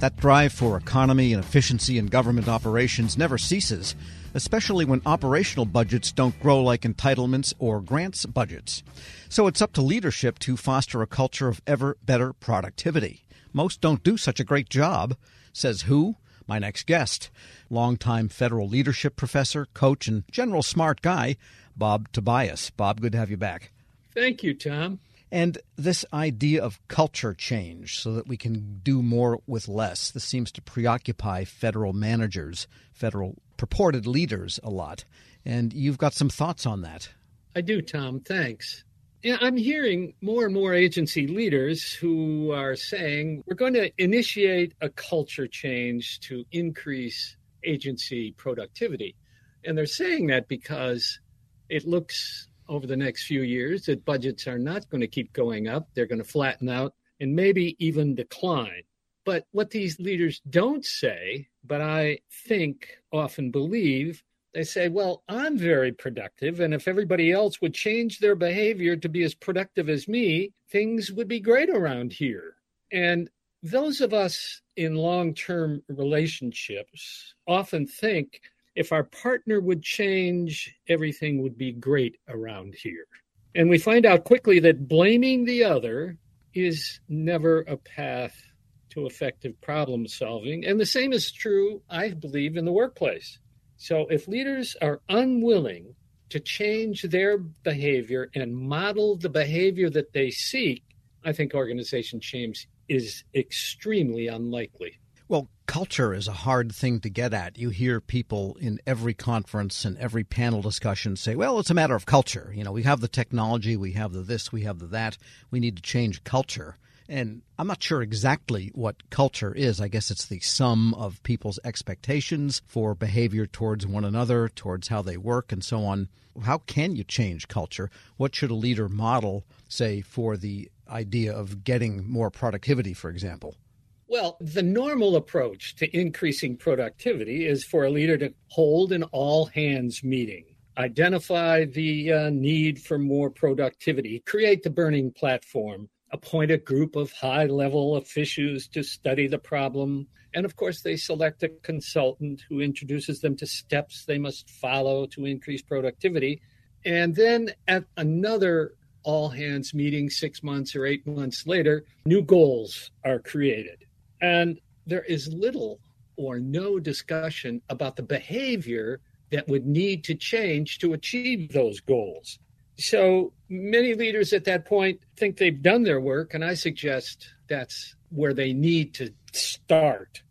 That drive for economy and efficiency in government operations never ceases, especially when operational budgets don't grow like entitlements or grants budgets. So it's up to leadership to foster a culture of ever better productivity. Most don't do such a great job, says who? My next guest, longtime federal leadership professor, coach, and general smart guy, Bob Tobias. Bob, good to have you back. Thank you, Tom. And this idea of culture change so that we can do more with less, this seems to preoccupy federal managers, federal purported leaders a lot. And you've got some thoughts on that. I do, Tom. Thanks. Yeah, I'm hearing more and more agency leaders who are saying we're going to initiate a culture change to increase agency productivity. And they're saying that because it looks over the next few years that budgets are not going to keep going up. They're going to flatten out and maybe even decline. But what these leaders don't say, but I think often believe, they say, well, I'm very productive. And if everybody else would change their behavior to be as productive as me, things would be great around here. And those of us in long term relationships often think if our partner would change, everything would be great around here. And we find out quickly that blaming the other is never a path to effective problem solving. And the same is true, I believe, in the workplace. So if leaders are unwilling to change their behavior and model the behavior that they seek, I think organization change is extremely unlikely. Well, culture is a hard thing to get at. You hear people in every conference and every panel discussion say, well, it's a matter of culture. You know, we have the technology, we have the this, we have the that. We need to change culture. And I'm not sure exactly what culture is. I guess it's the sum of people's expectations for behavior towards one another, towards how they work, and so on. How can you change culture? What should a leader model, say, for the idea of getting more productivity, for example? Well, the normal approach to increasing productivity is for a leader to hold an all hands meeting, identify the uh, need for more productivity, create the burning platform, appoint a group of high level officials to study the problem. And of course, they select a consultant who introduces them to steps they must follow to increase productivity. And then at another all hands meeting, six months or eight months later, new goals are created. And there is little or no discussion about the behavior that would need to change to achieve those goals. So many leaders at that point think they've done their work, and I suggest that's where they need to start.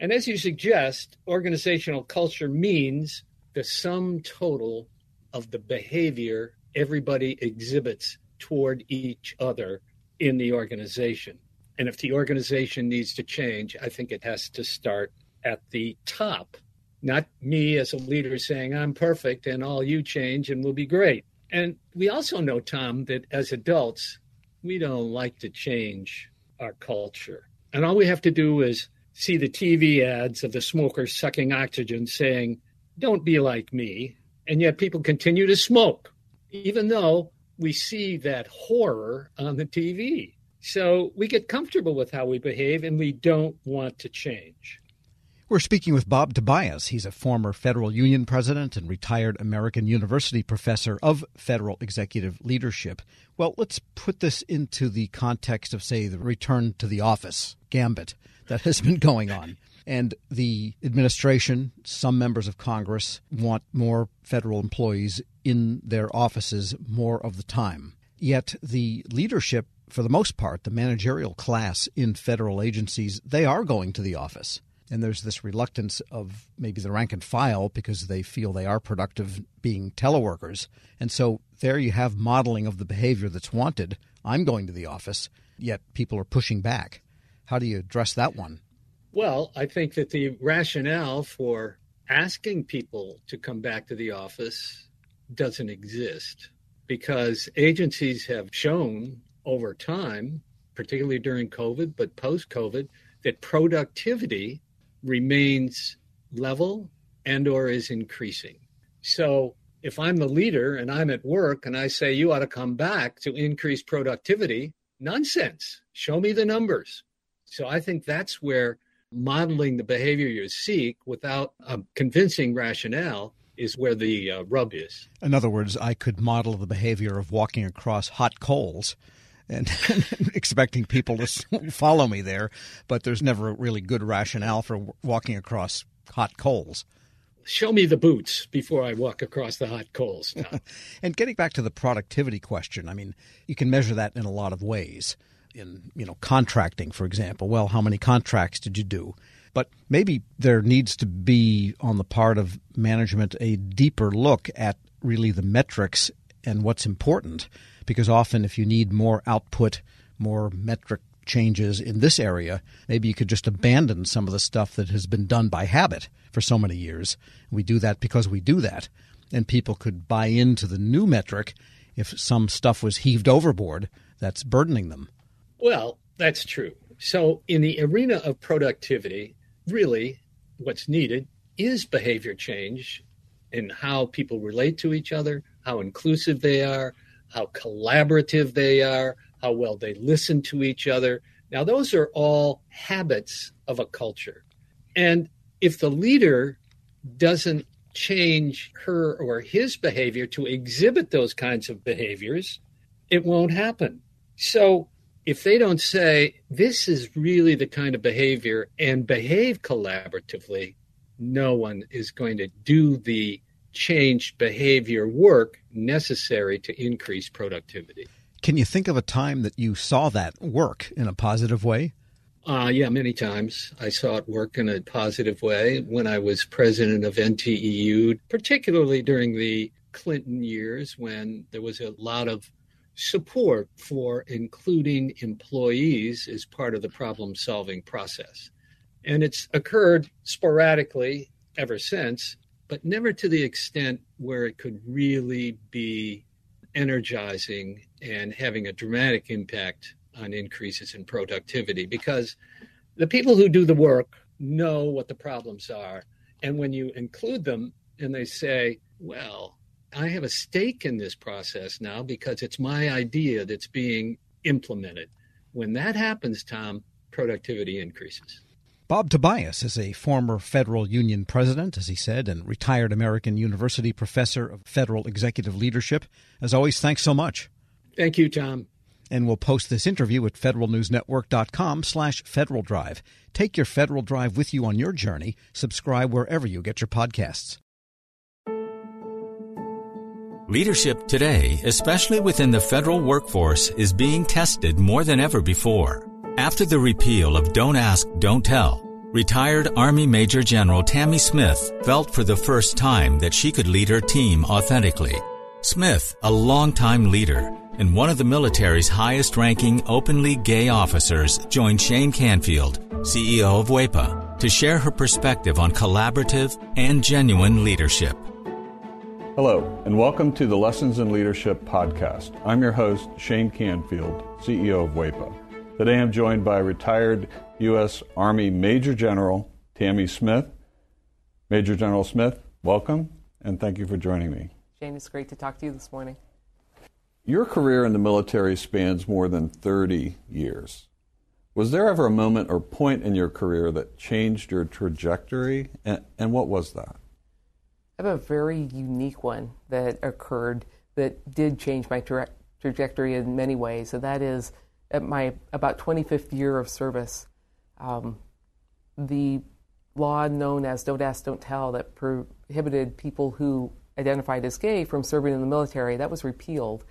And as you suggest, organizational culture means the sum total of the behavior everybody exhibits toward each other in the organization. And if the organization needs to change, I think it has to start at the top, not me as a leader saying, I'm perfect and all you change and we'll be great. And we also know, Tom, that as adults, we don't like to change our culture. And all we have to do is see the TV ads of the smokers sucking oxygen saying, Don't be like me. And yet people continue to smoke, even though we see that horror on the TV. So we get comfortable with how we behave and we don't want to change. We're speaking with Bob Tobias. He's a former federal union president and retired American University professor of federal executive leadership. Well, let's put this into the context of, say, the return to the office gambit that has been going on. And the administration, some members of Congress, want more federal employees in their offices more of the time. Yet the leadership, for the most part, the managerial class in federal agencies, they are going to the office and there's this reluctance of maybe the rank and file because they feel they are productive being teleworkers. And so there you have modeling of the behavior that's wanted. I'm going to the office, yet people are pushing back. How do you address that one? Well, I think that the rationale for asking people to come back to the office doesn't exist because agencies have shown over time, particularly during COVID, but post COVID, that productivity remains level and or is increasing. So if I'm the leader and I'm at work and I say you ought to come back to increase productivity, nonsense. Show me the numbers. So I think that's where modeling the behavior you seek without a convincing rationale is where the uh, rub is. In other words, I could model the behavior of walking across hot coals and, expecting people to follow me there, but there's never a really good rationale for walking across hot coals. Show me the boots before I walk across the hot coals. and getting back to the productivity question, I mean, you can measure that in a lot of ways. In you know contracting, for example, well, how many contracts did you do? But maybe there needs to be on the part of management a deeper look at really the metrics and what's important because often if you need more output, more metric changes in this area, maybe you could just abandon some of the stuff that has been done by habit for so many years. We do that because we do that. And people could buy into the new metric if some stuff was heaved overboard that's burdening them. Well, that's true. So, in the arena of productivity, really what's needed is behavior change in how people relate to each other, how inclusive they are, how collaborative they are, how well they listen to each other. Now, those are all habits of a culture. And if the leader doesn't change her or his behavior to exhibit those kinds of behaviors, it won't happen. So, if they don't say, this is really the kind of behavior and behave collaboratively, no one is going to do the changed behavior work necessary to increase productivity. Can you think of a time that you saw that work in a positive way? Uh, yeah, many times. I saw it work in a positive way when I was president of NTEU, particularly during the Clinton years when there was a lot of support for including employees as part of the problem solving process. And it's occurred sporadically ever since but never to the extent where it could really be energizing and having a dramatic impact on increases in productivity because the people who do the work know what the problems are. And when you include them and they say, well, I have a stake in this process now because it's my idea that's being implemented. When that happens, Tom, productivity increases. Bob Tobias is a former federal union president, as he said, and retired American University professor of federal executive leadership. As always, thanks so much. Thank you, Tom. And we'll post this interview at federalnewsnetwork.com slash Federal Drive. Take your Federal Drive with you on your journey. Subscribe wherever you get your podcasts. Leadership today, especially within the federal workforce, is being tested more than ever before. After the repeal of Don't Ask, Don't Tell, retired Army Major General Tammy Smith felt for the first time that she could lead her team authentically. Smith, a longtime leader and one of the military's highest ranking openly gay officers, joined Shane Canfield, CEO of WEPA, to share her perspective on collaborative and genuine leadership. Hello, and welcome to the Lessons in Leadership podcast. I'm your host, Shane Canfield, CEO of WEPA. Today I'm joined by retired U.S. Army Major General Tammy Smith. Major General Smith, welcome and thank you for joining me. Shane, it's great to talk to you this morning. Your career in the military spans more than 30 years. Was there ever a moment or point in your career that changed your trajectory, and, and what was that? I have a very unique one that occurred that did change my tra- trajectory in many ways, and that is at my about 25th year of service, um, the law known as Don't Ask, Don't Tell that prohibited people who identified as gay from serving in the military, that was repealed.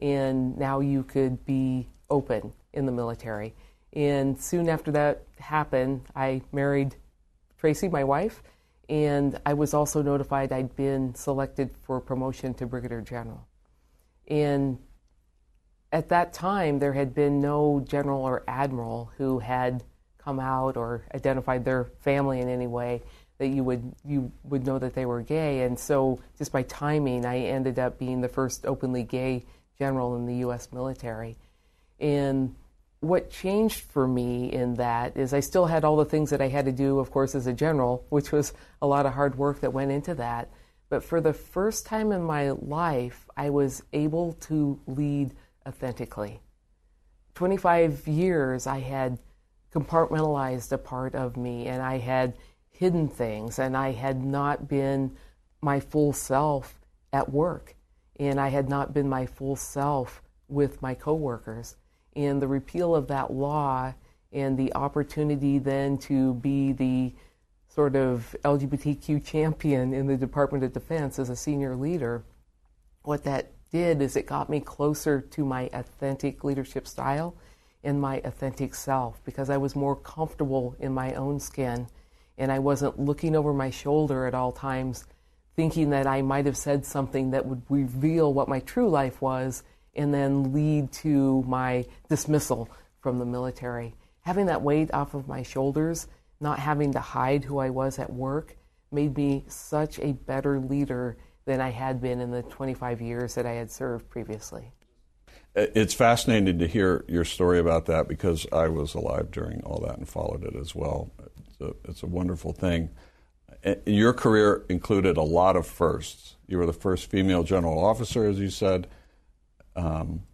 And now you could be open in the military. And soon after that happened, I married Tracy, my wife, and I was also notified I'd been selected for promotion to Brigadier General. And at that time, there had been no general or admiral who had come out or identified their family in any way that you would you would know that they were gay. And so, just by timing, I ended up being the first openly gay general in the U.S. military. And what changed for me in that is I still had all the things that I had to do, of course, as a general, which was a lot of hard work that went into that. But for the first time in my life, I was able to lead authentically. 25 years I had compartmentalized a part of me and I had hidden things and I had not been my full self at work and I had not been my full self with my coworkers. And the repeal of that law and the opportunity then to be the sort of LGBTQ champion in the Department of Defense as a senior leader, what that did is it got me closer to my authentic leadership style and my authentic self because I was more comfortable in my own skin and I wasn't looking over my shoulder at all times thinking that I might have said something that would reveal what my true life was and then lead to my dismissal from the military. Having that weight off of my shoulders, not having to hide who I was at work, made me such a better leader than I had been in the 25 years that I had served previously. It's fascinating to hear your story about that because I was alive during all that and followed it as well. It's a, it's a wonderful thing. Your career included a lot of firsts. You were the first female general officer, as you said, um,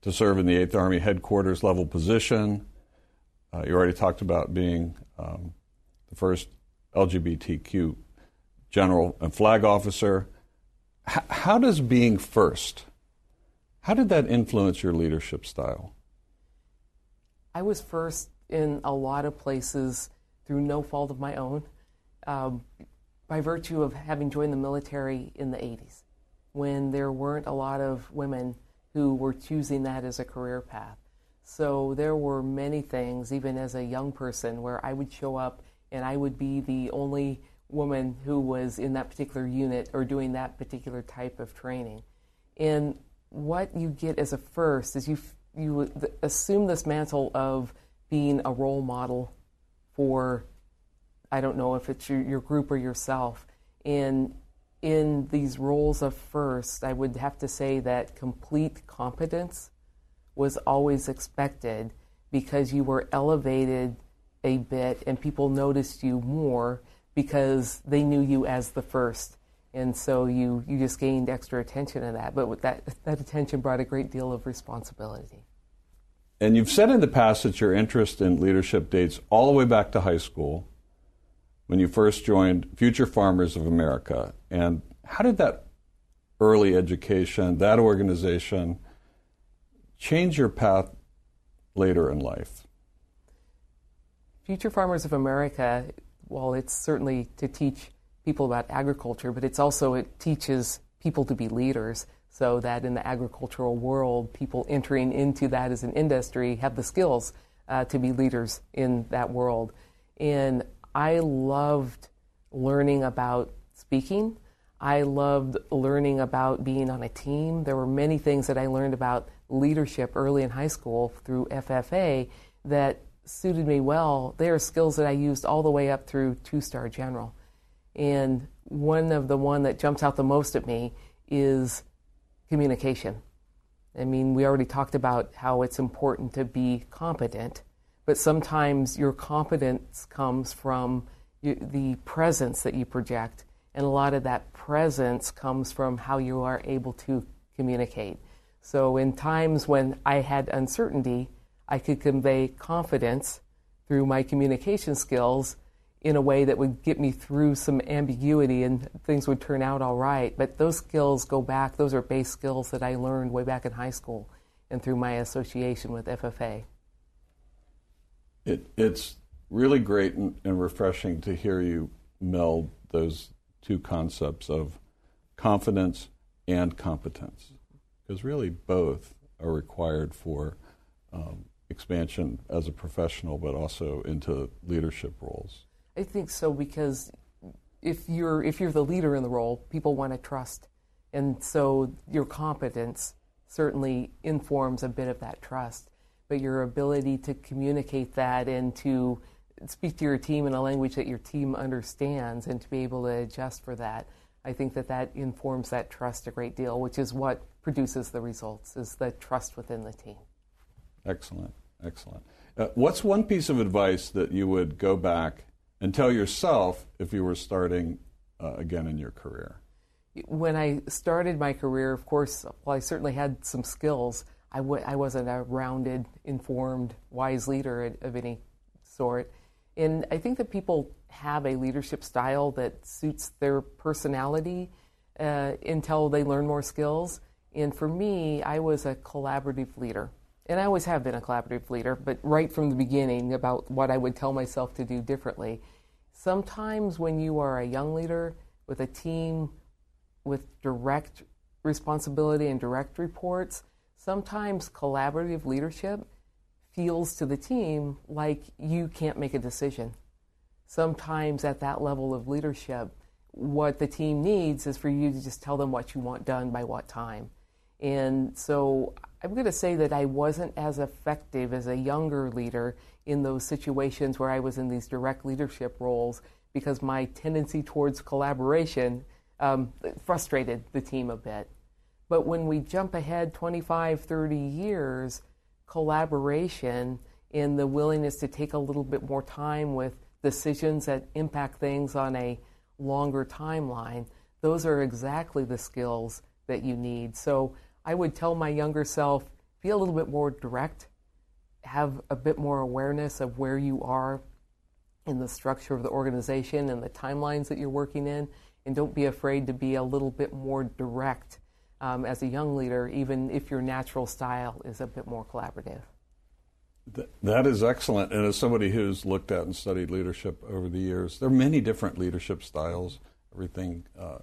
to serve in the 8th Army headquarters level position. Uh, you already talked about being um, the first LGBTQ general and flag officer. H- how does being first, how did that influence your leadership style? I was first in a lot of places through no fault of my own um, by virtue of having joined the military in the 80s when there weren't a lot of women who were choosing that as a career path. So there were many things, even as a young person, where I would show up and I would be the only woman who was in that particular unit or doing that particular type of training. And what you get as a first is you you assume this mantle of being a role model for I don't know if it's your, your group or yourself. And in these roles of first, I would have to say that complete competence was always expected because you were elevated a bit and people noticed you more because they knew you as the first. And so you, you just gained extra attention in that. But that, that attention brought a great deal of responsibility. And you've said in the past that your interest in leadership dates all the way back to high school when you first joined Future Farmers of America. And how did that early education, that organization, change your path later in life? Future Farmers of America, well, it's certainly to teach people about agriculture, but it's also, it teaches people to be leaders so that in the agricultural world, people entering into that as an industry have the skills uh, to be leaders in that world. And I loved learning about speaking. I loved learning about being on a team. There were many things that I learned about leadership early in high school through FFA that suited me well. They are skills that I used all the way up through two star general. And one of the one that jumps out the most at me is communication. I mean, we already talked about how it's important to be competent, but sometimes your competence comes from the presence that you project, and a lot of that presence comes from how you are able to communicate. So, in times when I had uncertainty, I could convey confidence through my communication skills in a way that would get me through some ambiguity and things would turn out all right. But those skills go back, those are base skills that I learned way back in high school and through my association with FFA. It, it's really great and, refreshing to hear you meld those two concepts of confidence and competence, because really both are required for um, expansion as a professional, but also into leadership roles. I think so because if you're if you're the leader in the role, people want to trust, and so your competence certainly informs a bit of that trust. But your ability to communicate that and to speak to your team in a language that your team understands and to be able to adjust for that i think that that informs that trust a great deal which is what produces the results is the trust within the team. Excellent excellent uh, what's one piece of advice that you would go back and tell yourself if you were starting uh, again in your career when i started my career of course well i certainly had some skills I w- I wasn't a rounded, informed, wise leader of any sort. And I think that people have a leadership style that suits their personality uh, until they learn more skills. And for me, I was a collaborative leader. And I always have been a collaborative leader, but right from the beginning about what I would tell myself to do differently. Sometimes when you are a young leader with a team with direct responsibility and direct reports, sometimes collaborative leadership feels to the team like you can't make a decision. Sometimes at that level of leadership, what the team needs is for you to just tell them what you want done by what time. And so I'm going to say that I wasn't as effective as a younger leader in those situations where I was in these direct leadership roles because my tendency towards collaboration um, frustrated the team a bit. But when we jump ahead 25, 30 years, collaboration and the willingness to take a little bit more time with decisions that impact things on a longer timeline, those are exactly the skills that you need. So I would tell my younger self be a little bit more direct, have a bit more awareness of where you are in the structure of the organization and the timelines that you're working in, and don't be afraid to be a little bit more direct um, as a young leader, even if your natural style is a bit more collaborative. That is excellent. And as somebody who's looked at and studied leadership over the years, there are many different leadership styles, everything, uh,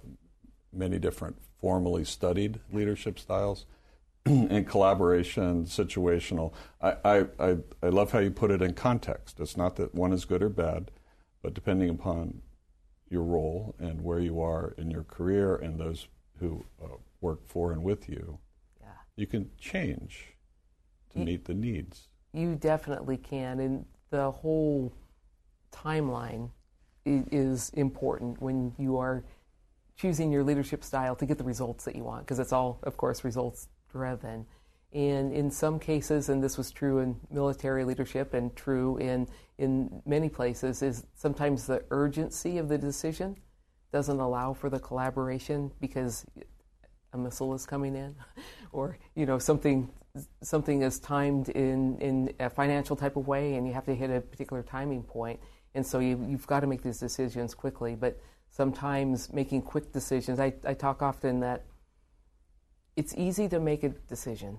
many different formally studied leadership styles. and collaboration, situational. I, I, I, I love how you put it in context. It's not that one is good or bad, but depending upon your role and where you are in your career and those who uh, work for and with you, yeah. you can change to you, meet the needs. You definitely can. And the whole timeline is important when you are choosing your leadership style to get the results that you want, because it's all, of course, results driven. And in some cases, and this was true in military leadership and true in, in many places, is sometimes the urgency of the decision doesn't allow for the collaboration because a missile is coming in, or you know something something is timed in in a financial type of way, and you have to hit a particular timing point, and so you, you've got to make these decisions quickly. But sometimes making quick decisions, I, I talk often that it's easy to make a decision.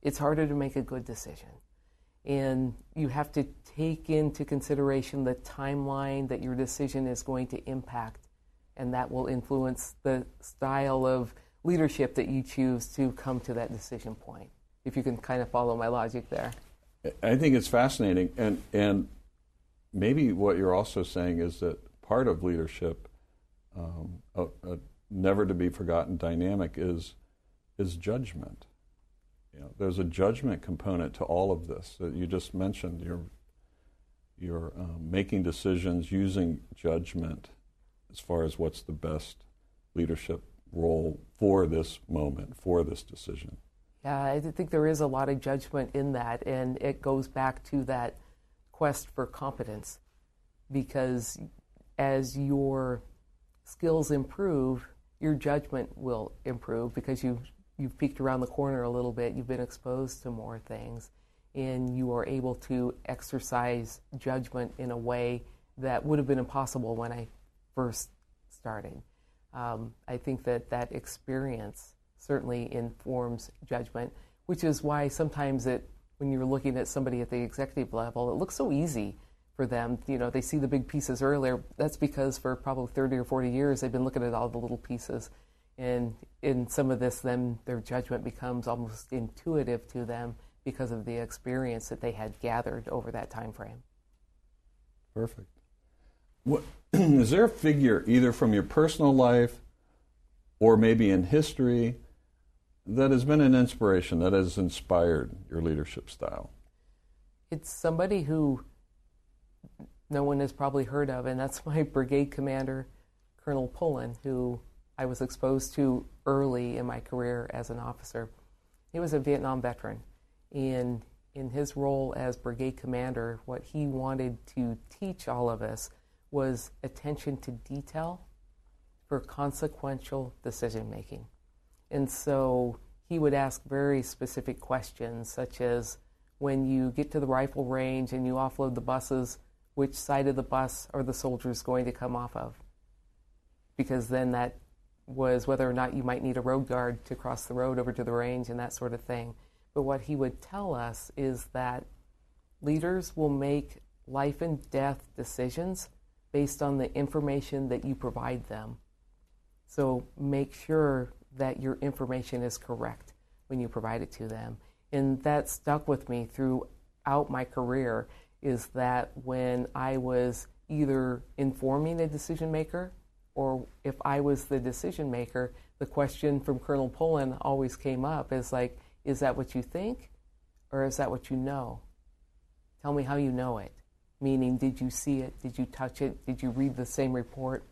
It's harder to make a good decision. And you have to take into consideration the timeline that your decision is going to impact, and that will influence the style of leadership that you choose to come to that decision point. If you can kind of follow my logic there. I think it's fascinating, and and maybe what you're also saying is that part of leadership, um, a, a never to be forgotten dynamic is is judgment. You know, there's a judgment component to all of this that you just mentioned. You're you're um, making decisions using judgment as far as what's the best leadership role for this moment, for this decision. Yeah, I think there is a lot of judgment in that, and it goes back to that quest for competence. Because as your skills improve, your judgment will improve because you've, you've peeked around the corner a little bit, you've been exposed to more things, and you are able to exercise judgment in a way that would have been impossible when I first started. Um, I think that that experience certainly informs judgment, which is why sometimes it, when you're looking at somebody at the executive level, it looks so easy for them. You know, they see the big pieces earlier. That's because for probably 30 or 40 years, they've been looking at all the little pieces. And in some of this, then their judgment becomes almost intuitive to them because of the experience that they had gathered over that time frame. Perfect. What, is there a figure, either from your personal life or maybe in history, that has been an inspiration, that has inspired your leadership style? It's somebody who no one has probably heard of, and that's my brigade commander, Colonel Pullen, who I was exposed to early in my career as an officer. He was a Vietnam veteran, and in his role as brigade commander, what he wanted to teach all of us was attention to detail for consequential decision making. And so he would ask very specific questions, such as when you get to the rifle range and you offload the buses, which side of the bus are the soldiers going to come off of? Because then that was whether or not you might need a road guard to cross the road over to the range and that sort of thing. But what he would tell us is that leaders will make life and death decisions based on the information that you provide them. So make sure that your information is correct when you provide it to them. And that stuck with me throughout my career is that when I was either informing a decision maker or if I was the decision maker, the question from Colonel Pullen always came up is like, is that what you think or is that what you know? Tell me how you know it. Meaning, did you see it? Did you touch it? Did you read the same report?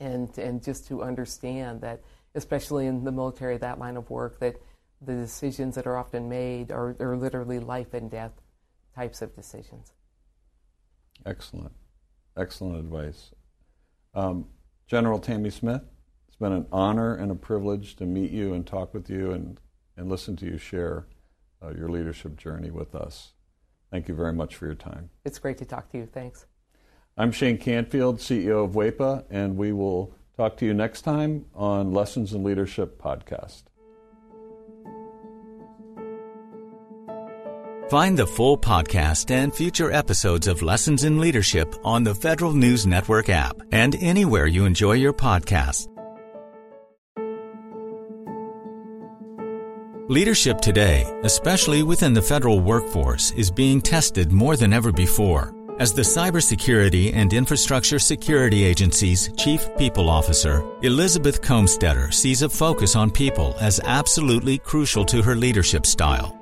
And, and just to understand that, especially in the military, that line of work, that the decisions that are often made are, are literally life and death types of decisions. Excellent. Excellent advice. Um, General Tammy Smith, it's been an honor and a privilege to meet you and talk with you and, and listen to you share uh, your leadership journey with us. Thank you very much for your time. It's great to talk to you. Thanks. I'm Shane Canfield, CEO of WEPA, and we will talk to you next time on Lessons in Leadership podcast. Find the full podcast and future episodes of Lessons in Leadership on the Federal News Network app and anywhere you enjoy your podcasts. Leadership today, especially within the federal workforce, is being tested more than ever before. As the Cybersecurity and Infrastructure Security Agency's Chief People Officer, Elizabeth Kolmstetter sees a focus on people as absolutely crucial to her leadership style.